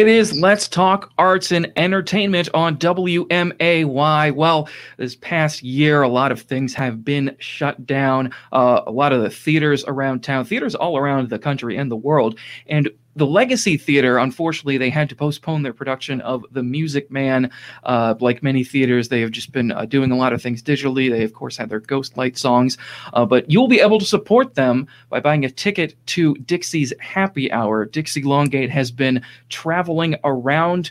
It is Let's Talk Arts and Entertainment on WMAY. Well, this past year, a lot of things have been shut down. Uh, a lot of the theaters around town, theaters all around the country and the world. And the Legacy Theater, unfortunately, they had to postpone their production of The Music Man. Uh, like many theaters, they have just been uh, doing a lot of things digitally. They, of course, had their Ghostlight songs, uh, but you'll be able to support them by buying a ticket to Dixie's Happy Hour. Dixie Longate has been traveling around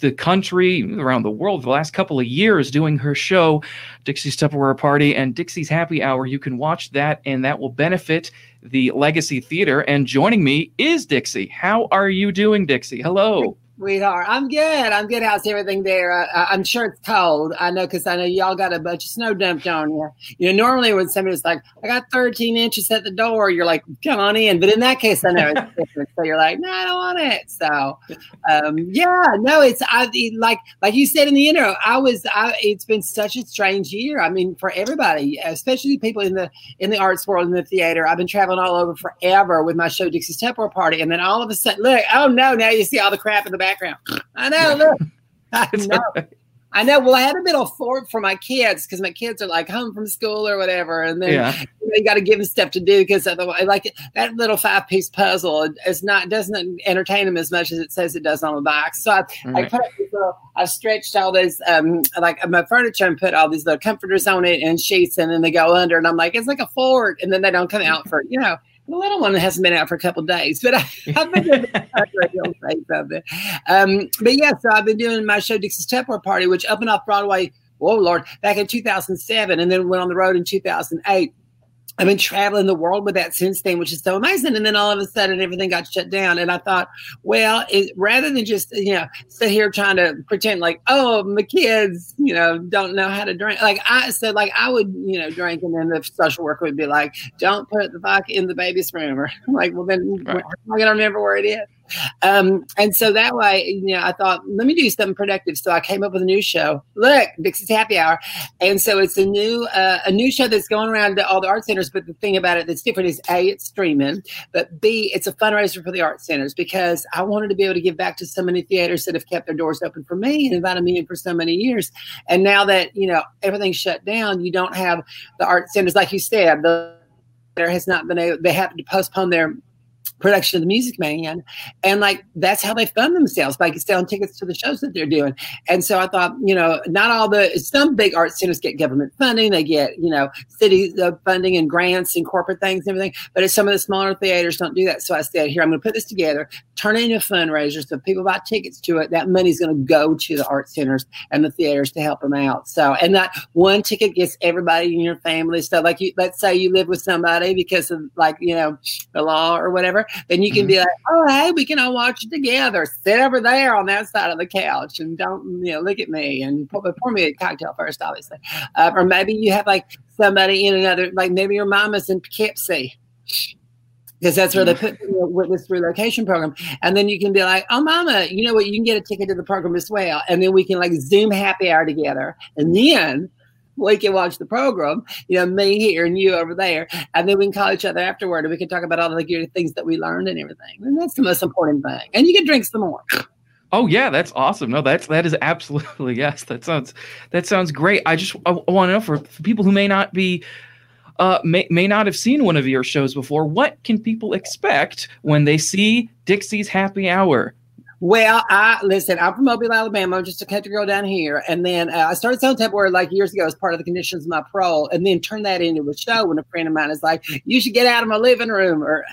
the country, around the world, the last couple of years doing her show, Dixie's Tupperware Party and Dixie's Happy Hour. You can watch that, and that will benefit the Legacy Theater. And joining me is Dixie. How are you doing, Dixie? Hello sweetheart. I'm good. I'm good. How's everything there? Uh, I'm sure it's cold. I know because I know y'all got a bunch of snow dumped on you. You know, normally when somebody's like, I got 13 inches at the door, you're like, come on in. But in that case, I know it's different. So you're like, no, I don't want it. So, um, yeah, no, it's I like like you said in the intro. I was. I, it's been such a strange year. I mean, for everybody, especially people in the in the arts world in the theater. I've been traveling all over forever with my show Dixie's Tupperware Party, and then all of a sudden, look, oh no, now you see all the crap in the back background. I know. Look, I know. I know. Well, I had a bit of fort for my kids because my kids are like home from school or whatever, and then yeah. you, know, you got to give them stuff to do because otherwise, like that little five piece puzzle is not doesn't entertain them as much as it says it does on the box. So I, right. I put up these little, I stretched all these um like my furniture and put all these little comforters on it and sheets, and then they go under, and I'm like, it's like a fort, and then they don't come out for you know the little one hasn't been out for a couple days, but I, have been doing something. Um, but yeah, so I've been doing my show Dixie's Tupperware Party, which up and off Broadway. oh Lord! Back in 2007, and then went on the road in 2008. I've been traveling the world with that since then, which is so amazing. And then all of a sudden, everything got shut down. And I thought, well, it, rather than just you know sit here trying to pretend like, oh, my kids, you know, don't know how to drink. Like I said, like I would, you know, drink, and then the social worker would be like, don't put the vodka in the baby's room. Or I'm like, well, then right. am I to remember where it is? Um, and so that way, you know, I thought, let me do something productive. So I came up with a new show. Look, Dixie's Happy Hour, and so it's a new uh, a new show that's going around to all the art centers. But the thing about it that's different is a it's streaming, but b it's a fundraiser for the art centers because I wanted to be able to give back to so many theaters that have kept their doors open for me and invited me in for so many years. And now that you know everything's shut down, you don't have the art centers like you said. The there has not been able. They have to postpone their production of the Music Man, and like that's how they fund themselves by selling tickets to the shows that they're doing. And so I thought, you know, not all the some big art centers get government funding, they get you know city uh, funding and grants and corporate things and everything, but some of the smaller theaters don't do that. So I said, here I'm going to put this together, turn it into a fundraiser, so people buy tickets to it. That money's going to go to the art centers and the theaters to help them out. So and that one ticket gets everybody in your family. So like you, let's say you live with somebody because of like you know the law or whatever then you can mm-hmm. be like, oh, hey, we can all watch it together. Sit over there on that side of the couch and don't, you know, look at me and pour, pour me a cocktail first, obviously. Uh, or maybe you have like somebody in another, like maybe your mama's in Poughkeepsie because that's where they mm-hmm. put the witness relocation program. And then you can be like, oh, mama, you know what? You can get a ticket to the program as well. And then we can like Zoom happy hour together. And then we can watch the program, you know, me here and you over there, and then we can call each other afterward and we can talk about all the good things that we learned and everything. And that's the most important thing. And you can drink some more. Oh yeah, that's awesome. No, that's that is absolutely yes. That sounds that sounds great. I just I, I want to know for, for people who may not be uh, may, may not have seen one of your shows before. What can people expect when they see Dixie's Happy Hour? Well, I listen. I'm from Mobile, Alabama. I'm just a country girl down here, and then uh, I started selling Tupperware like years ago as part of the conditions of my parole, and then turned that into a show. When a friend of mine is like, "You should get out of my living room," or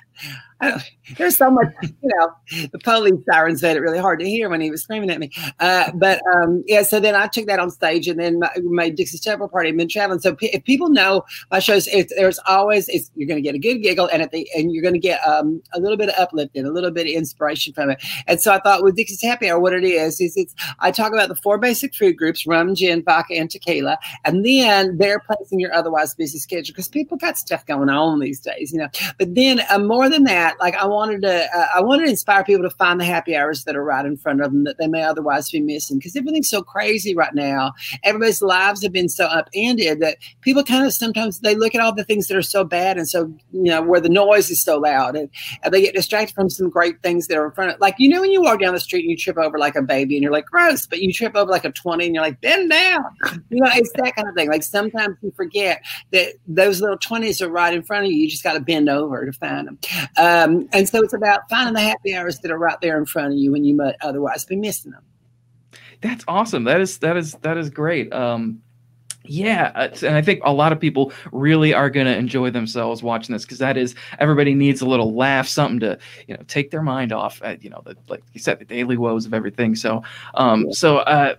there's so much, you know, the police sirens made it really hard to hear when he was screaming at me. Uh, but um, yeah, so then I took that on stage and then my, my Dixie Tupperware Party and been traveling. So p- if people know my shows, it's, there's always, it's, you're going to get a good giggle and at the, and you're going to get um, a little bit of uplifting, a little bit of inspiration from it. And so I thought with Dixie's Happy Hour, what it is, is it's, I talk about the four basic food groups, rum, gin, vodka, and tequila. And then they're placing your otherwise busy schedule because people got stuff going on these days, you know. But then uh, more than that, that, like I wanted to, uh, I wanted to inspire people to find the happy hours that are right in front of them that they may otherwise be missing. Because everything's so crazy right now. Everybody's lives have been so upended that people kind of sometimes they look at all the things that are so bad and so you know where the noise is so loud and, and they get distracted from some great things that are in front of. Like you know when you walk down the street and you trip over like a baby and you're like gross, but you trip over like a twenty and you're like bend down. You know it's that kind of thing. Like sometimes you forget that those little twenties are right in front of you. You just got to bend over to find them. Um, and so it's about finding the happy hours that are right there in front of you when you might otherwise be missing them. That's awesome. That is that is that is great. Um, yeah, uh, and I think a lot of people really are going to enjoy themselves watching this because that is everybody needs a little laugh, something to you know take their mind off. At, you know, the, like you said, the daily woes of everything. So, um, yeah. so uh,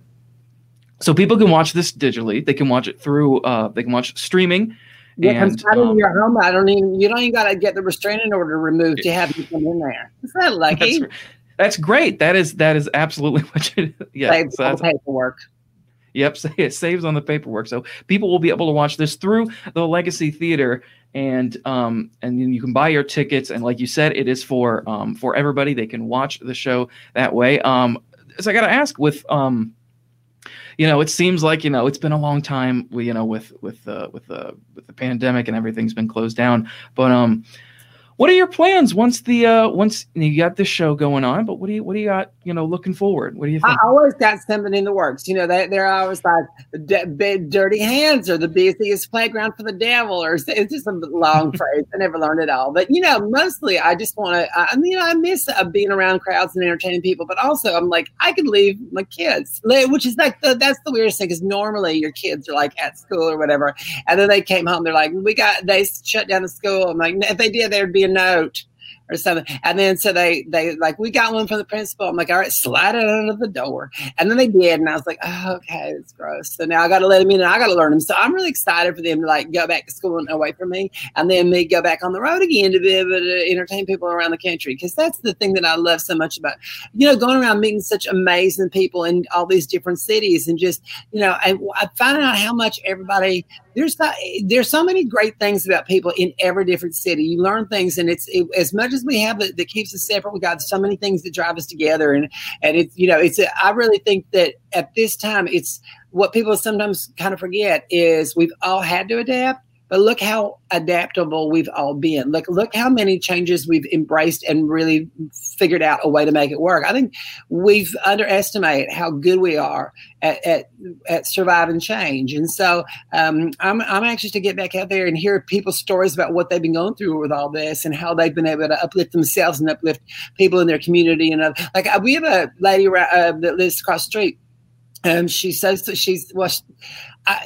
so people can watch this digitally. They can watch it through. Uh, they can watch streaming. Yeah, and, um, in your home. I don't even. You don't even got to get the restraining order removed to have you come in there. Is that lucky? That's, that's great. That is that is absolutely what you. Yeah, Saves so paperwork. Yep, it saves on the paperwork. So people will be able to watch this through the Legacy Theater, and um, and you can buy your tickets. And like you said, it is for um, for everybody. They can watch the show that way. Um, so I got to ask with um, you know, it seems like you know it's been a long time. You know, with with uh, with the uh, with the pandemic and everything's been closed down. But um, what are your plans once the uh once you got this show going on? But what do you what do you got you know looking forward? What do you think? I always got something in the works. You know, they, they're always like dirty hands or the busiest playground for the devil, or it's just a long phrase. I never learned it all, but you know, mostly I just want to. I mean, I miss uh, being around crowds and entertaining people, but also I'm like I could leave my kids, which is like the, that's the weirdest thing. Because normally your kids are like at school or whatever, and then they came home. They're like, we got they shut down the school. I'm like, if they did, there'd be a note or something. And then so they they like we got one from the principal. I'm like, all right, slide it under the door. And then they did, and I was like, oh, okay, it's gross. So now I got to let them in, and I got to learn them. So I'm really excited for them to like go back to school and away from me, and then me go back on the road again to be able to entertain people around the country. Because that's the thing that I love so much about you know going around meeting such amazing people in all these different cities, and just you know I, I find out how much everybody there's not, there's so many great things about people in every different city. You learn things, and it's it, as much we have that, that keeps us separate. We got so many things that drive us together, and and it's you know it's. A, I really think that at this time, it's what people sometimes kind of forget is we've all had to adapt but look how adaptable we've all been. Look, look how many changes we've embraced and really figured out a way to make it work. I think we've underestimated how good we are at, at, at surviving change. And so um, I'm, I'm anxious to get back out there and hear people's stories about what they've been going through with all this and how they've been able to uplift themselves and uplift people in their community. And uh, like uh, we have a lady uh, that lives across the street. Um, she says that she's well,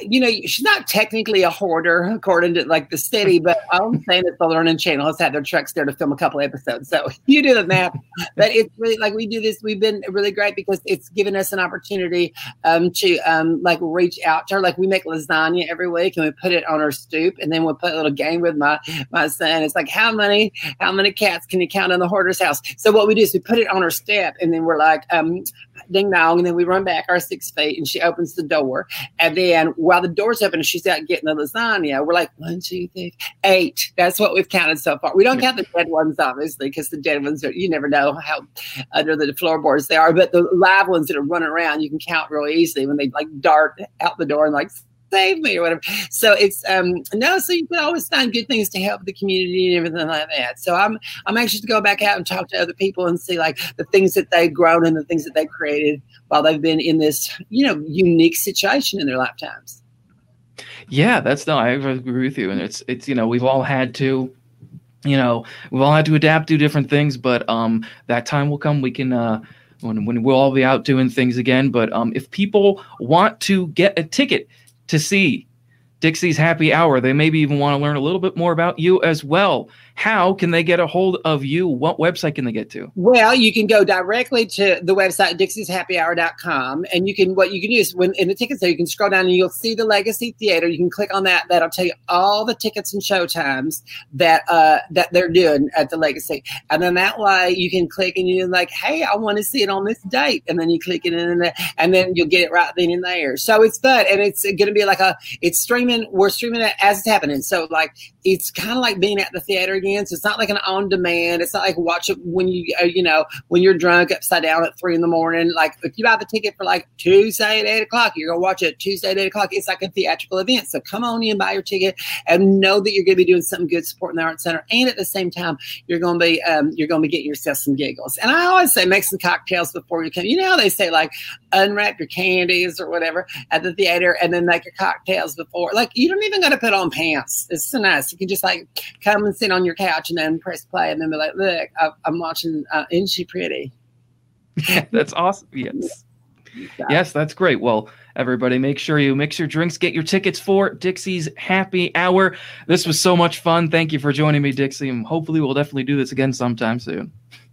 you know, she's not technically a hoarder according to like the city, but I'm saying that the Learning Channel has had their trucks there to film a couple episodes. So you do the math. but it's really like we do this. We've been really great because it's given us an opportunity um, to um, like reach out to her. Like we make lasagna every week and we put it on her stoop, and then we'll put a little game with my my son. It's like how many how many cats can you count in the hoarder's house? So what we do is we put it on her step, and then we're like um, ding dong, and then we run back our six feet, and she opens the door, and then while the door's open and she's out getting the lasagna, we're like, one, two, three, eight. That's what we've counted so far. We don't count the dead ones, obviously, because the dead ones are, you never know how under the floorboards they are. But the live ones that are running around, you can count real easily when they like dart out the door and like, save me or whatever. So it's um no, so you can always find good things to help the community and everything like that. So I'm I'm anxious to go back out and talk to other people and see like the things that they've grown and the things that they've created while they've been in this, you know, unique situation in their lifetimes. Yeah, that's no, I agree with you. And it's it's you know, we've all had to you know, we've all had to adapt to different things, but um that time will come we can uh when, when we'll all be out doing things again. But um, if people want to get a ticket to see Dixie's Happy Hour. They maybe even want to learn a little bit more about you as well how can they get a hold of you? What website can they get to? Well, you can go directly to the website dixieshappyhour.com and you can what you can use when in the tickets there you can scroll down and you'll see the Legacy Theater. You can click on that. That'll tell you all the tickets and show times that uh that they're doing at the Legacy. And then that way you can click and you're like, hey, I want to see it on this date. And then you click it in and and then you'll get it right then and there. So it's fun and it's gonna be like a it's streaming streaming. We're streaming it as it's happening. So like it's kind of like being at the theater again. So it's not like an on demand. It's not like watch it when you uh, you know when you're drunk upside down at three in the morning. Like if you buy the ticket for like Tuesday at eight o'clock, you're gonna watch it Tuesday at eight o'clock. It's like a theatrical event. So come on in, buy your ticket, and know that you're gonna be doing something good supporting the art center. And at the same time, you're gonna be um, you're gonna be getting yourself some giggles. And I always say make some cocktails before you come. You know how they say like unwrap your candies or whatever at the theater, and then make your cocktails before. Like you don't even got to put on pants. It's so nice. You can just like come and sit on your couch and then press play, and then be like, look, I, am watching. Uh, isn't she pretty? that's awesome. Yes. Yes, that's great. Well, everybody, make sure you mix your drinks, get your tickets for Dixie's Happy Hour. This was so much fun. Thank you for joining me, Dixie, and hopefully we'll definitely do this again sometime soon.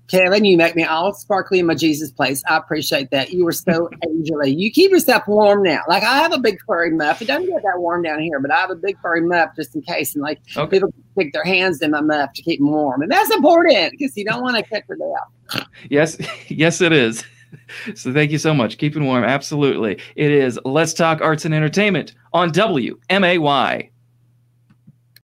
Kevin, you make me all sparkly in my Jesus place. I appreciate that. You were so angelly. You keep yourself warm now. Like I have a big furry muff. It doesn't get that warm down here, but I have a big furry muff just in case. And like okay. people stick their hands in my muff to keep them warm, and that's important because you don't want to catch your death. Yes, yes, it is. So thank you so much. Keeping warm, absolutely. It is Let's Talk Arts and Entertainment on WMAY.